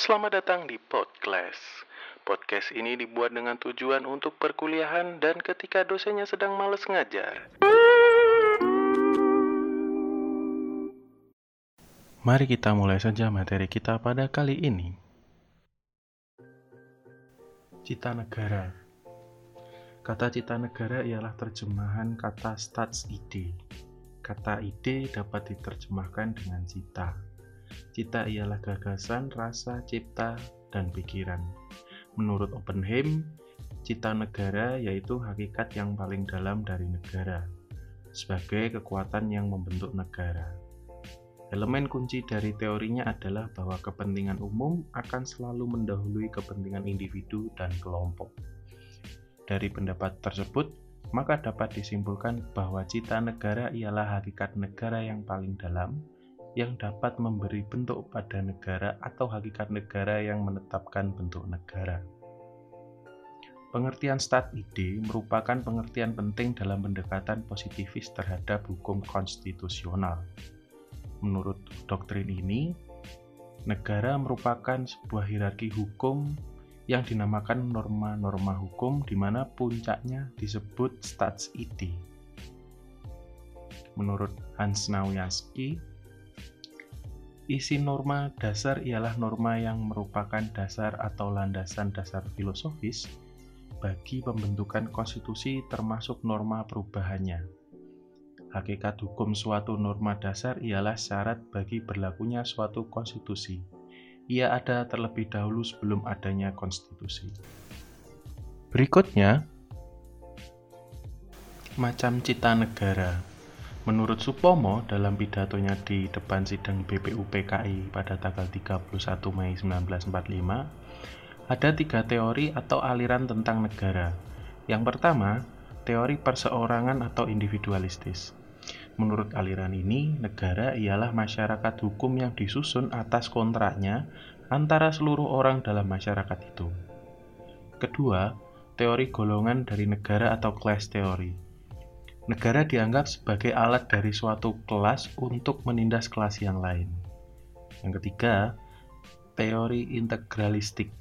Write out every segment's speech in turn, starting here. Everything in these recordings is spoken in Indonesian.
Selamat datang di Podcast. Podcast ini dibuat dengan tujuan untuk perkuliahan dan ketika dosennya sedang males ngajar. Mari kita mulai saja materi kita pada kali ini. Cita negara. Kata cita negara ialah terjemahan kata stats ide. Kata ide dapat diterjemahkan dengan cita. Cita ialah gagasan, rasa, cipta, dan pikiran. Menurut Oppenheim, cita negara yaitu hakikat yang paling dalam dari negara, sebagai kekuatan yang membentuk negara. Elemen kunci dari teorinya adalah bahwa kepentingan umum akan selalu mendahului kepentingan individu dan kelompok. Dari pendapat tersebut, maka dapat disimpulkan bahwa cita negara ialah hakikat negara yang paling dalam, yang dapat memberi bentuk pada negara atau hakikat negara yang menetapkan bentuk negara. Pengertian stat ide merupakan pengertian penting dalam pendekatan positivis terhadap hukum konstitusional. Menurut doktrin ini, negara merupakan sebuah hierarki hukum yang dinamakan norma-norma hukum di mana puncaknya disebut stats ide. Menurut Hans Nauyansky, isi norma dasar ialah norma yang merupakan dasar atau landasan dasar filosofis bagi pembentukan konstitusi termasuk norma perubahannya. Hakikat hukum suatu norma dasar ialah syarat bagi berlakunya suatu konstitusi ia ada terlebih dahulu sebelum adanya konstitusi. Berikutnya, macam cita negara. Menurut Supomo dalam pidatonya di depan sidang BPUPKI pada tanggal 31 Mei 1945, ada tiga teori atau aliran tentang negara. Yang pertama, teori perseorangan atau individualistis. Menurut aliran ini, negara ialah masyarakat hukum yang disusun atas kontraknya antara seluruh orang dalam masyarakat itu. Kedua, teori golongan dari negara atau class theory. Negara dianggap sebagai alat dari suatu kelas untuk menindas kelas yang lain. Yang ketiga, teori integralistik.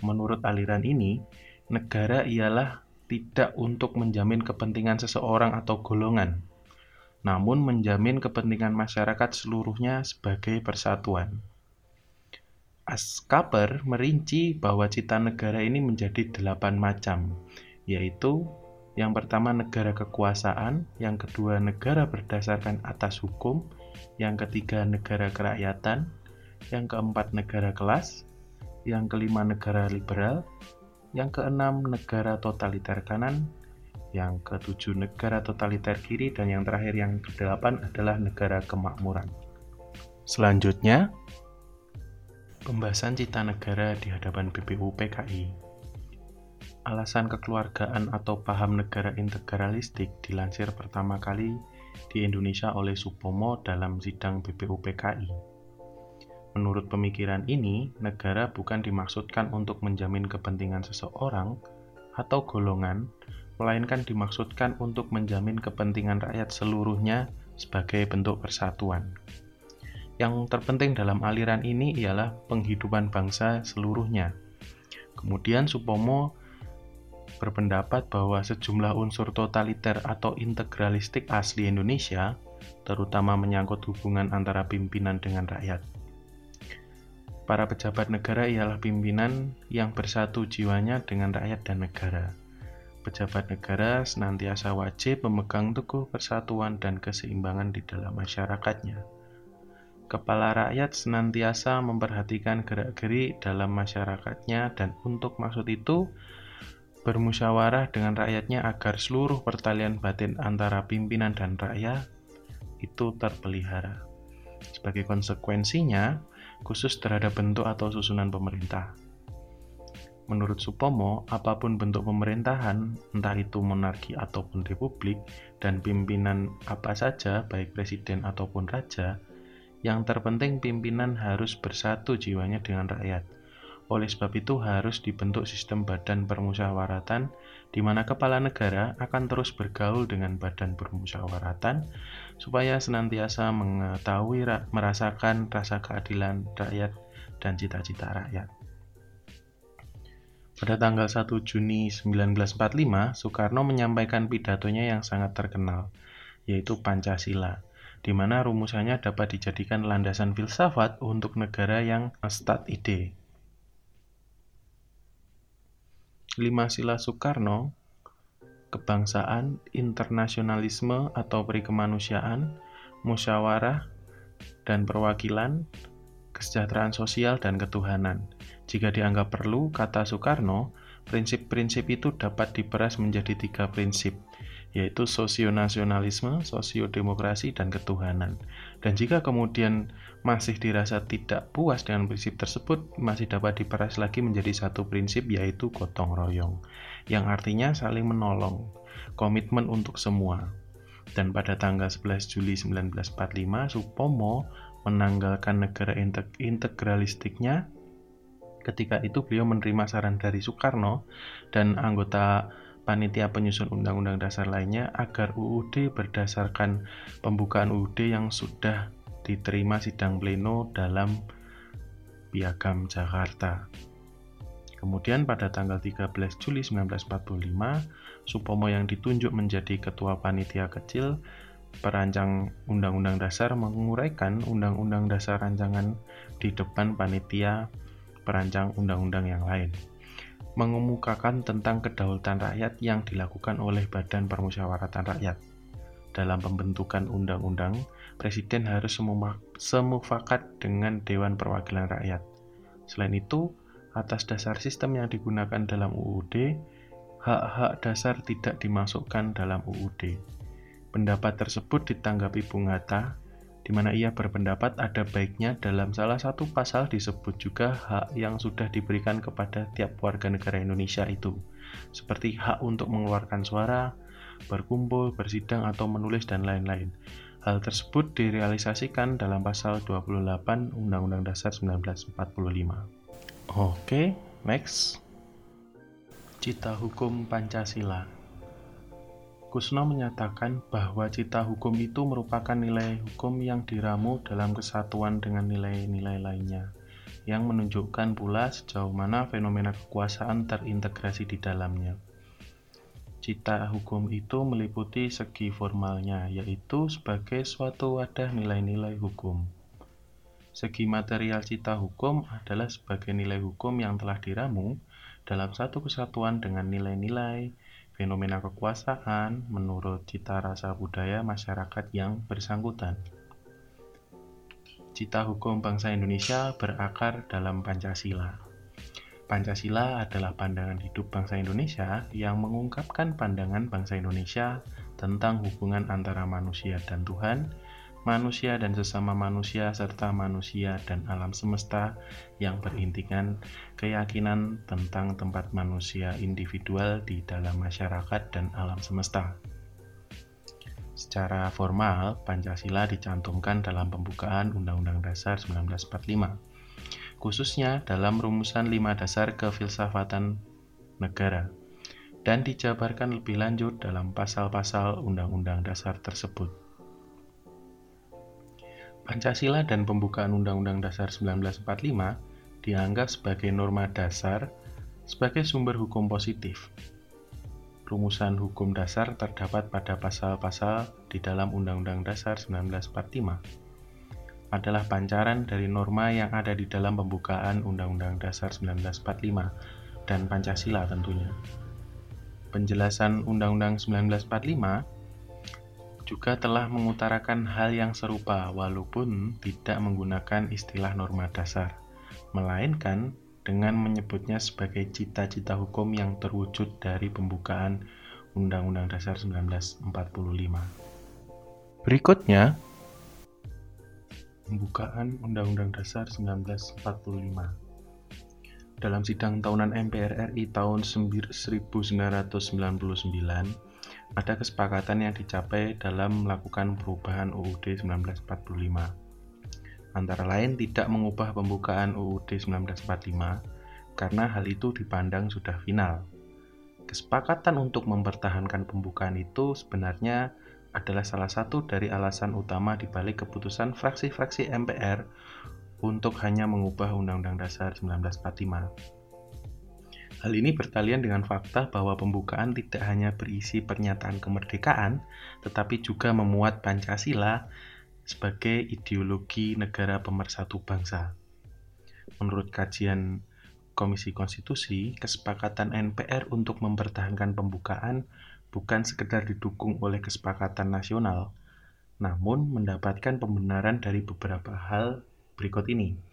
Menurut aliran ini, negara ialah tidak untuk menjamin kepentingan seseorang atau golongan, namun menjamin kepentingan masyarakat seluruhnya sebagai persatuan. Askaper merinci bahwa cita negara ini menjadi delapan macam, yaitu yang pertama negara kekuasaan, yang kedua negara berdasarkan atas hukum, yang ketiga negara kerakyatan, yang keempat negara kelas, yang kelima negara liberal, yang keenam negara totaliter kanan, yang ketujuh negara totaliter kiri, dan yang terakhir yang kedelapan adalah negara kemakmuran. Selanjutnya, pembahasan cita negara di hadapan BPU PKI. Alasan kekeluargaan atau paham negara integralistik dilansir pertama kali di Indonesia oleh Supomo dalam sidang BPU PKI. Menurut pemikiran ini, negara bukan dimaksudkan untuk menjamin kepentingan seseorang atau golongan, melainkan dimaksudkan untuk menjamin kepentingan rakyat seluruhnya sebagai bentuk persatuan. Yang terpenting dalam aliran ini ialah penghidupan bangsa seluruhnya. Kemudian Supomo berpendapat bahwa sejumlah unsur totaliter atau integralistik asli Indonesia, terutama menyangkut hubungan antara pimpinan dengan rakyat. Para pejabat negara ialah pimpinan yang bersatu jiwanya dengan rakyat dan negara pejabat negara senantiasa wajib memegang teguh persatuan dan keseimbangan di dalam masyarakatnya. Kepala rakyat senantiasa memperhatikan gerak-gerik dalam masyarakatnya dan untuk maksud itu bermusyawarah dengan rakyatnya agar seluruh pertalian batin antara pimpinan dan rakyat itu terpelihara. Sebagai konsekuensinya, khusus terhadap bentuk atau susunan pemerintah. Menurut Supomo, apa pun bentuk pemerintahan, entah itu monarki ataupun republik, dan pimpinan apa saja, baik presiden ataupun raja, yang terpenting pimpinan harus bersatu jiwanya dengan rakyat. Oleh sebab itu harus dibentuk sistem badan permusyawaratan di mana kepala negara akan terus bergaul dengan badan permusyawaratan supaya senantiasa mengetahui merasakan rasa keadilan rakyat dan cita-cita rakyat. Pada tanggal 1 Juni 1945, Soekarno menyampaikan pidatonya yang sangat terkenal, yaitu Pancasila, di mana rumusannya dapat dijadikan landasan filsafat untuk negara yang stat ide. Lima sila Soekarno, kebangsaan, internasionalisme atau perikemanusiaan, musyawarah, dan perwakilan, kesejahteraan sosial, dan ketuhanan. Jika dianggap perlu, kata Soekarno, prinsip-prinsip itu dapat diperas menjadi tiga prinsip, yaitu sosionasionalisme, sosiodemokrasi, dan ketuhanan. Dan jika kemudian masih dirasa tidak puas dengan prinsip tersebut, masih dapat diperas lagi menjadi satu prinsip, yaitu gotong royong, yang artinya saling menolong, komitmen untuk semua. Dan pada tanggal 11 Juli 1945, Supomo menanggalkan negara integralistiknya Ketika itu beliau menerima saran dari Soekarno dan anggota panitia penyusun undang-undang dasar lainnya agar UUD berdasarkan pembukaan UUD yang sudah diterima sidang pleno dalam Piagam Jakarta. Kemudian pada tanggal 13 Juli 1945, Supomo yang ditunjuk menjadi ketua panitia kecil perancang Undang-Undang Dasar menguraikan Undang-Undang Dasar rancangan di depan panitia perancang undang-undang yang lain, mengemukakan tentang kedaulatan rakyat yang dilakukan oleh Badan Permusyawaratan Rakyat. Dalam pembentukan undang-undang, Presiden harus semufakat dengan Dewan Perwakilan Rakyat. Selain itu, atas dasar sistem yang digunakan dalam UUD, hak-hak dasar tidak dimasukkan dalam UUD. Pendapat tersebut ditanggapi Bung Hatta di mana ia berpendapat ada baiknya dalam salah satu pasal disebut juga hak yang sudah diberikan kepada tiap warga negara Indonesia itu, seperti hak untuk mengeluarkan suara, berkumpul, bersidang, atau menulis, dan lain-lain. Hal tersebut direalisasikan dalam pasal 28 Undang-Undang Dasar 1945. Oke, next. Cita Hukum Pancasila Kusno menyatakan bahwa cita hukum itu merupakan nilai hukum yang diramu dalam kesatuan dengan nilai-nilai lainnya, yang menunjukkan pula sejauh mana fenomena kekuasaan terintegrasi di dalamnya. Cita hukum itu meliputi segi formalnya, yaitu sebagai suatu wadah nilai-nilai hukum. Segi material cita hukum adalah sebagai nilai hukum yang telah diramu dalam satu kesatuan dengan nilai-nilai, fenomena kekuasaan menurut cita rasa budaya masyarakat yang bersangkutan. Cita hukum bangsa Indonesia berakar dalam Pancasila. Pancasila adalah pandangan hidup bangsa Indonesia yang mengungkapkan pandangan bangsa Indonesia tentang hubungan antara manusia dan Tuhan manusia dan sesama manusia, serta manusia dan alam semesta yang berintikan keyakinan tentang tempat manusia individual di dalam masyarakat dan alam semesta. Secara formal, Pancasila dicantumkan dalam pembukaan Undang-Undang Dasar 1945, khususnya dalam rumusan lima dasar kefilsafatan negara, dan dijabarkan lebih lanjut dalam pasal-pasal Undang-Undang Dasar tersebut. Pancasila dan pembukaan Undang-Undang Dasar 1945 dianggap sebagai norma dasar sebagai sumber hukum positif. Rumusan hukum dasar terdapat pada pasal-pasal di dalam Undang-Undang Dasar 1945 adalah pancaran dari norma yang ada di dalam pembukaan Undang-Undang Dasar 1945 dan Pancasila tentunya. Penjelasan Undang-Undang 1945 juga telah mengutarakan hal yang serupa walaupun tidak menggunakan istilah norma dasar, melainkan dengan menyebutnya sebagai cita-cita hukum yang terwujud dari pembukaan Undang-Undang Dasar 1945. Berikutnya, pembukaan Undang-Undang Dasar 1945. Dalam sidang tahunan MPR RI tahun 1999, ada kesepakatan yang dicapai dalam melakukan perubahan UUD 1945. Antara lain tidak mengubah pembukaan UUD 1945 karena hal itu dipandang sudah final. Kesepakatan untuk mempertahankan pembukaan itu sebenarnya adalah salah satu dari alasan utama dibalik keputusan fraksi-fraksi MPR untuk hanya mengubah Undang-Undang Dasar 1945. Hal ini bertalian dengan fakta bahwa pembukaan tidak hanya berisi pernyataan kemerdekaan, tetapi juga memuat Pancasila sebagai ideologi negara pemersatu bangsa. Menurut kajian Komisi Konstitusi, kesepakatan NPR untuk mempertahankan pembukaan bukan sekedar didukung oleh kesepakatan nasional, namun mendapatkan pembenaran dari beberapa hal berikut ini.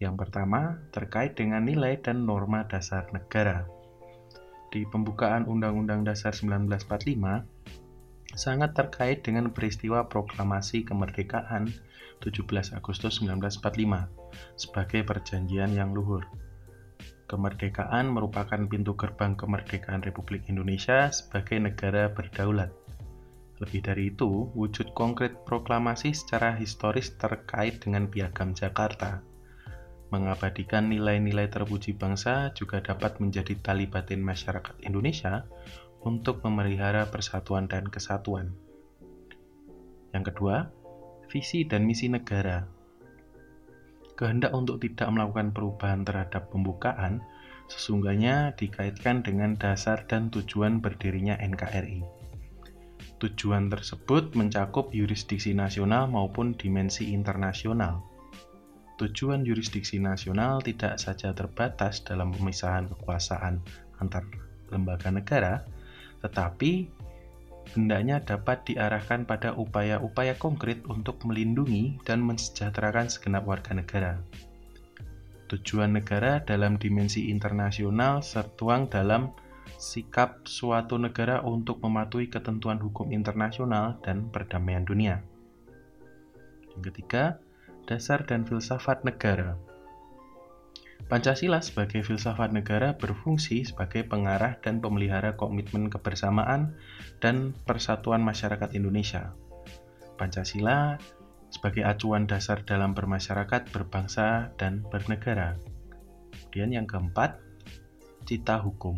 Yang pertama, terkait dengan nilai dan norma dasar negara. Di pembukaan Undang-Undang Dasar 1945, sangat terkait dengan peristiwa proklamasi kemerdekaan 17 Agustus 1945 sebagai perjanjian yang luhur. Kemerdekaan merupakan pintu gerbang kemerdekaan Republik Indonesia sebagai negara berdaulat. Lebih dari itu, wujud konkret proklamasi secara historis terkait dengan piagam Jakarta. Mengabadikan nilai-nilai terpuji bangsa juga dapat menjadi tali batin masyarakat Indonesia untuk memelihara persatuan dan kesatuan. Yang kedua, visi dan misi negara kehendak untuk tidak melakukan perubahan terhadap pembukaan sesungguhnya dikaitkan dengan dasar dan tujuan berdirinya NKRI. Tujuan tersebut mencakup yurisdiksi nasional maupun dimensi internasional. Tujuan yurisdiksi nasional tidak saja terbatas dalam pemisahan kekuasaan antar lembaga negara, tetapi hendaknya dapat diarahkan pada upaya-upaya konkret untuk melindungi dan mensejahterakan segenap warga negara. Tujuan negara dalam dimensi internasional tertuang dalam sikap suatu negara untuk mematuhi ketentuan hukum internasional dan perdamaian dunia. Yang ketiga, dasar dan filsafat negara. Pancasila sebagai filsafat negara berfungsi sebagai pengarah dan pemelihara komitmen kebersamaan dan persatuan masyarakat Indonesia. Pancasila sebagai acuan dasar dalam bermasyarakat, berbangsa, dan bernegara. Kemudian yang keempat, cita hukum.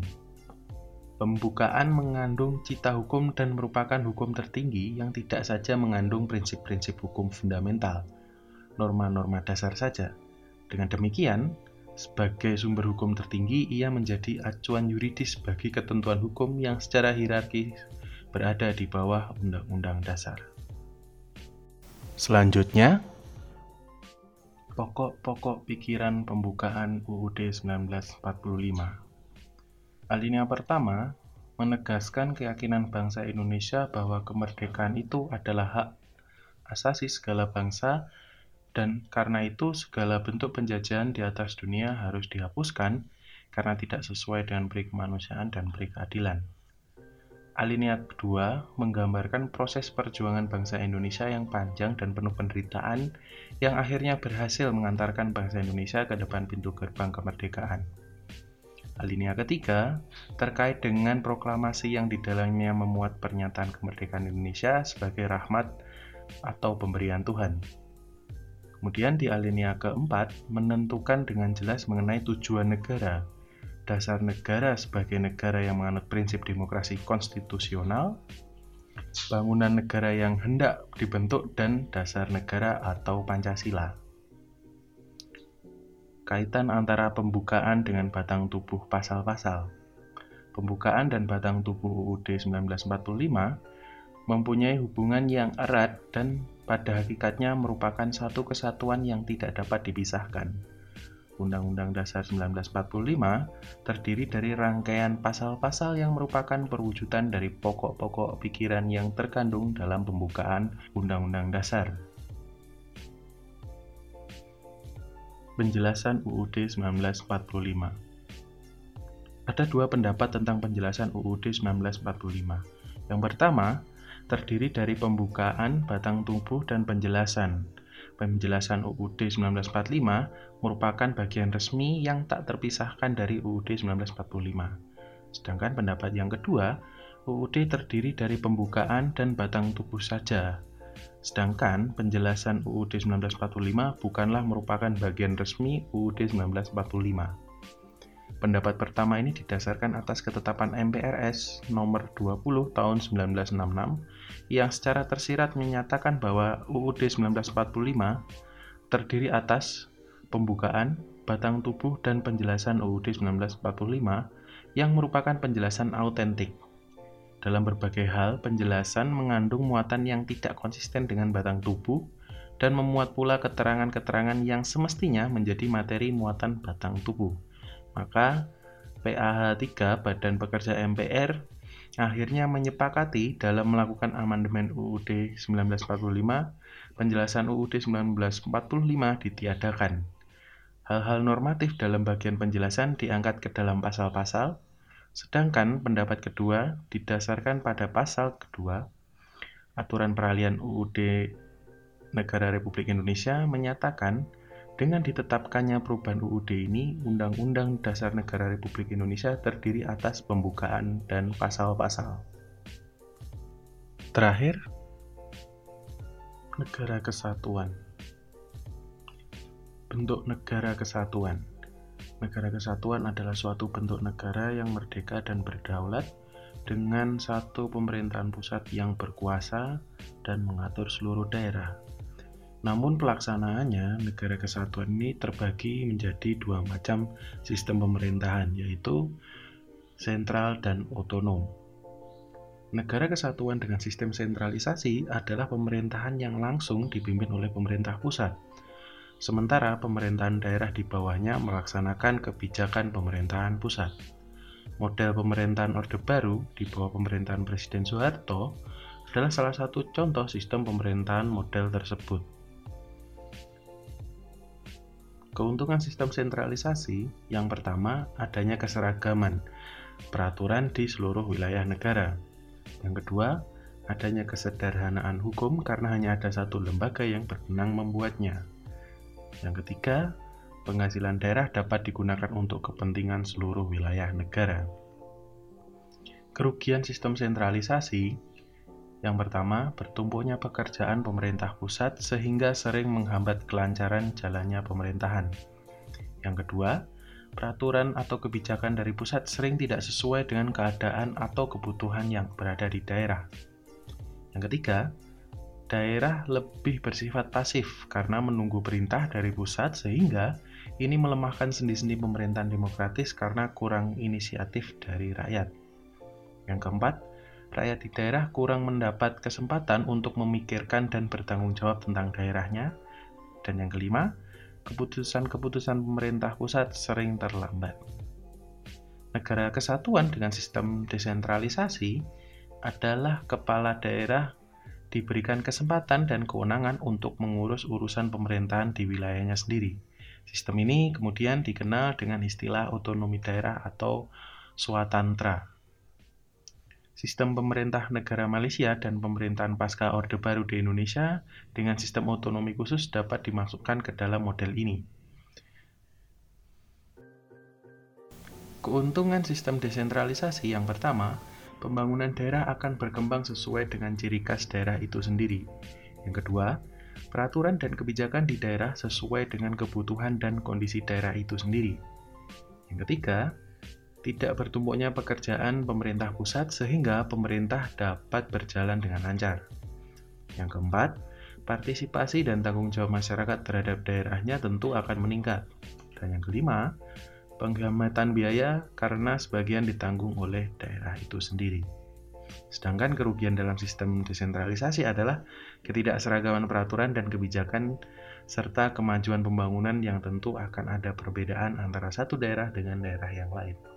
Pembukaan mengandung cita hukum dan merupakan hukum tertinggi yang tidak saja mengandung prinsip-prinsip hukum fundamental, norma-norma dasar saja. Dengan demikian, sebagai sumber hukum tertinggi, ia menjadi acuan yuridis bagi ketentuan hukum yang secara hierarkis berada di bawah Undang-Undang Dasar. Selanjutnya, pokok-pokok pikiran pembukaan UUD 1945. Alinea pertama menegaskan keyakinan bangsa Indonesia bahwa kemerdekaan itu adalah hak asasi segala bangsa dan karena itu segala bentuk penjajahan di atas dunia harus dihapuskan karena tidak sesuai dengan peri kemanusiaan dan peri keadilan. Alinea kedua menggambarkan proses perjuangan bangsa Indonesia yang panjang dan penuh penderitaan yang akhirnya berhasil mengantarkan bangsa Indonesia ke depan pintu gerbang kemerdekaan. Alinea ketiga terkait dengan proklamasi yang di dalamnya memuat pernyataan kemerdekaan Indonesia sebagai rahmat atau pemberian Tuhan. Kemudian di alinea keempat menentukan dengan jelas mengenai tujuan negara, dasar negara sebagai negara yang menganut prinsip demokrasi konstitusional, bangunan negara yang hendak dibentuk dan dasar negara atau Pancasila. Kaitan antara pembukaan dengan batang tubuh pasal-pasal. Pembukaan dan batang tubuh UUD 1945 mempunyai hubungan yang erat dan pada hakikatnya merupakan satu kesatuan yang tidak dapat dipisahkan. Undang-Undang Dasar 1945 terdiri dari rangkaian pasal-pasal yang merupakan perwujudan dari pokok-pokok pikiran yang terkandung dalam pembukaan Undang-Undang Dasar. Penjelasan UUD 1945 Ada dua pendapat tentang penjelasan UUD 1945. Yang pertama, terdiri dari pembukaan, batang tubuh, dan penjelasan. Penjelasan UUD 1945 merupakan bagian resmi yang tak terpisahkan dari UUD 1945. Sedangkan pendapat yang kedua, UUD terdiri dari pembukaan dan batang tubuh saja. Sedangkan penjelasan UUD 1945 bukanlah merupakan bagian resmi UUD 1945. Pendapat pertama ini didasarkan atas ketetapan MPRS nomor 20 tahun 1966 yang secara tersirat menyatakan bahwa UUD 1945 terdiri atas pembukaan, batang tubuh, dan penjelasan UUD 1945 yang merupakan penjelasan autentik. Dalam berbagai hal, penjelasan mengandung muatan yang tidak konsisten dengan batang tubuh dan memuat pula keterangan-keterangan yang semestinya menjadi materi muatan batang tubuh. Maka, PAH 3 Badan Pekerja MPR akhirnya menyepakati dalam melakukan amandemen UUD 1945, penjelasan UUD 1945 ditiadakan. Hal-hal normatif dalam bagian penjelasan diangkat ke dalam pasal-pasal, sedangkan pendapat kedua didasarkan pada pasal kedua Aturan Peralihan UUD Negara Republik Indonesia menyatakan dengan ditetapkannya perubahan UUD ini, Undang-Undang Dasar Negara Republik Indonesia terdiri atas pembukaan dan pasal-pasal. Terakhir, negara kesatuan. Bentuk negara kesatuan. Negara kesatuan adalah suatu bentuk negara yang merdeka dan berdaulat dengan satu pemerintahan pusat yang berkuasa dan mengatur seluruh daerah. Namun pelaksanaannya, negara kesatuan ini terbagi menjadi dua macam sistem pemerintahan, yaitu sentral dan otonom. Negara kesatuan dengan sistem sentralisasi adalah pemerintahan yang langsung dipimpin oleh pemerintah pusat, sementara pemerintahan daerah di bawahnya melaksanakan kebijakan pemerintahan pusat. Model pemerintahan Orde Baru di bawah pemerintahan Presiden Soeharto adalah salah satu contoh sistem pemerintahan model tersebut. Keuntungan sistem sentralisasi yang pertama adanya keseragaman peraturan di seluruh wilayah negara. Yang kedua, adanya kesederhanaan hukum karena hanya ada satu lembaga yang berwenang membuatnya. Yang ketiga, penghasilan daerah dapat digunakan untuk kepentingan seluruh wilayah negara. Kerugian sistem sentralisasi yang pertama, bertumpunya pekerjaan pemerintah pusat sehingga sering menghambat kelancaran jalannya pemerintahan. Yang kedua, peraturan atau kebijakan dari pusat sering tidak sesuai dengan keadaan atau kebutuhan yang berada di daerah. Yang ketiga, daerah lebih bersifat pasif karena menunggu perintah dari pusat sehingga ini melemahkan sendi-sendi pemerintahan demokratis karena kurang inisiatif dari rakyat. Yang keempat, rakyat di daerah kurang mendapat kesempatan untuk memikirkan dan bertanggung jawab tentang daerahnya. Dan yang kelima, keputusan-keputusan pemerintah pusat sering terlambat. Negara kesatuan dengan sistem desentralisasi adalah kepala daerah diberikan kesempatan dan kewenangan untuk mengurus urusan pemerintahan di wilayahnya sendiri. Sistem ini kemudian dikenal dengan istilah otonomi daerah atau swatantra. Sistem pemerintah negara Malaysia dan pemerintahan pasca Orde Baru di Indonesia dengan sistem otonomi khusus dapat dimasukkan ke dalam model ini. Keuntungan sistem desentralisasi yang pertama, pembangunan daerah akan berkembang sesuai dengan ciri khas daerah itu sendiri. Yang kedua, peraturan dan kebijakan di daerah sesuai dengan kebutuhan dan kondisi daerah itu sendiri. Yang ketiga, tidak bertumpuknya pekerjaan pemerintah pusat sehingga pemerintah dapat berjalan dengan lancar. Yang keempat, partisipasi dan tanggung jawab masyarakat terhadap daerahnya tentu akan meningkat. Dan yang kelima, penghematan biaya karena sebagian ditanggung oleh daerah itu sendiri. Sedangkan kerugian dalam sistem desentralisasi adalah ketidakseragaman peraturan dan kebijakan serta kemajuan pembangunan yang tentu akan ada perbedaan antara satu daerah dengan daerah yang lain.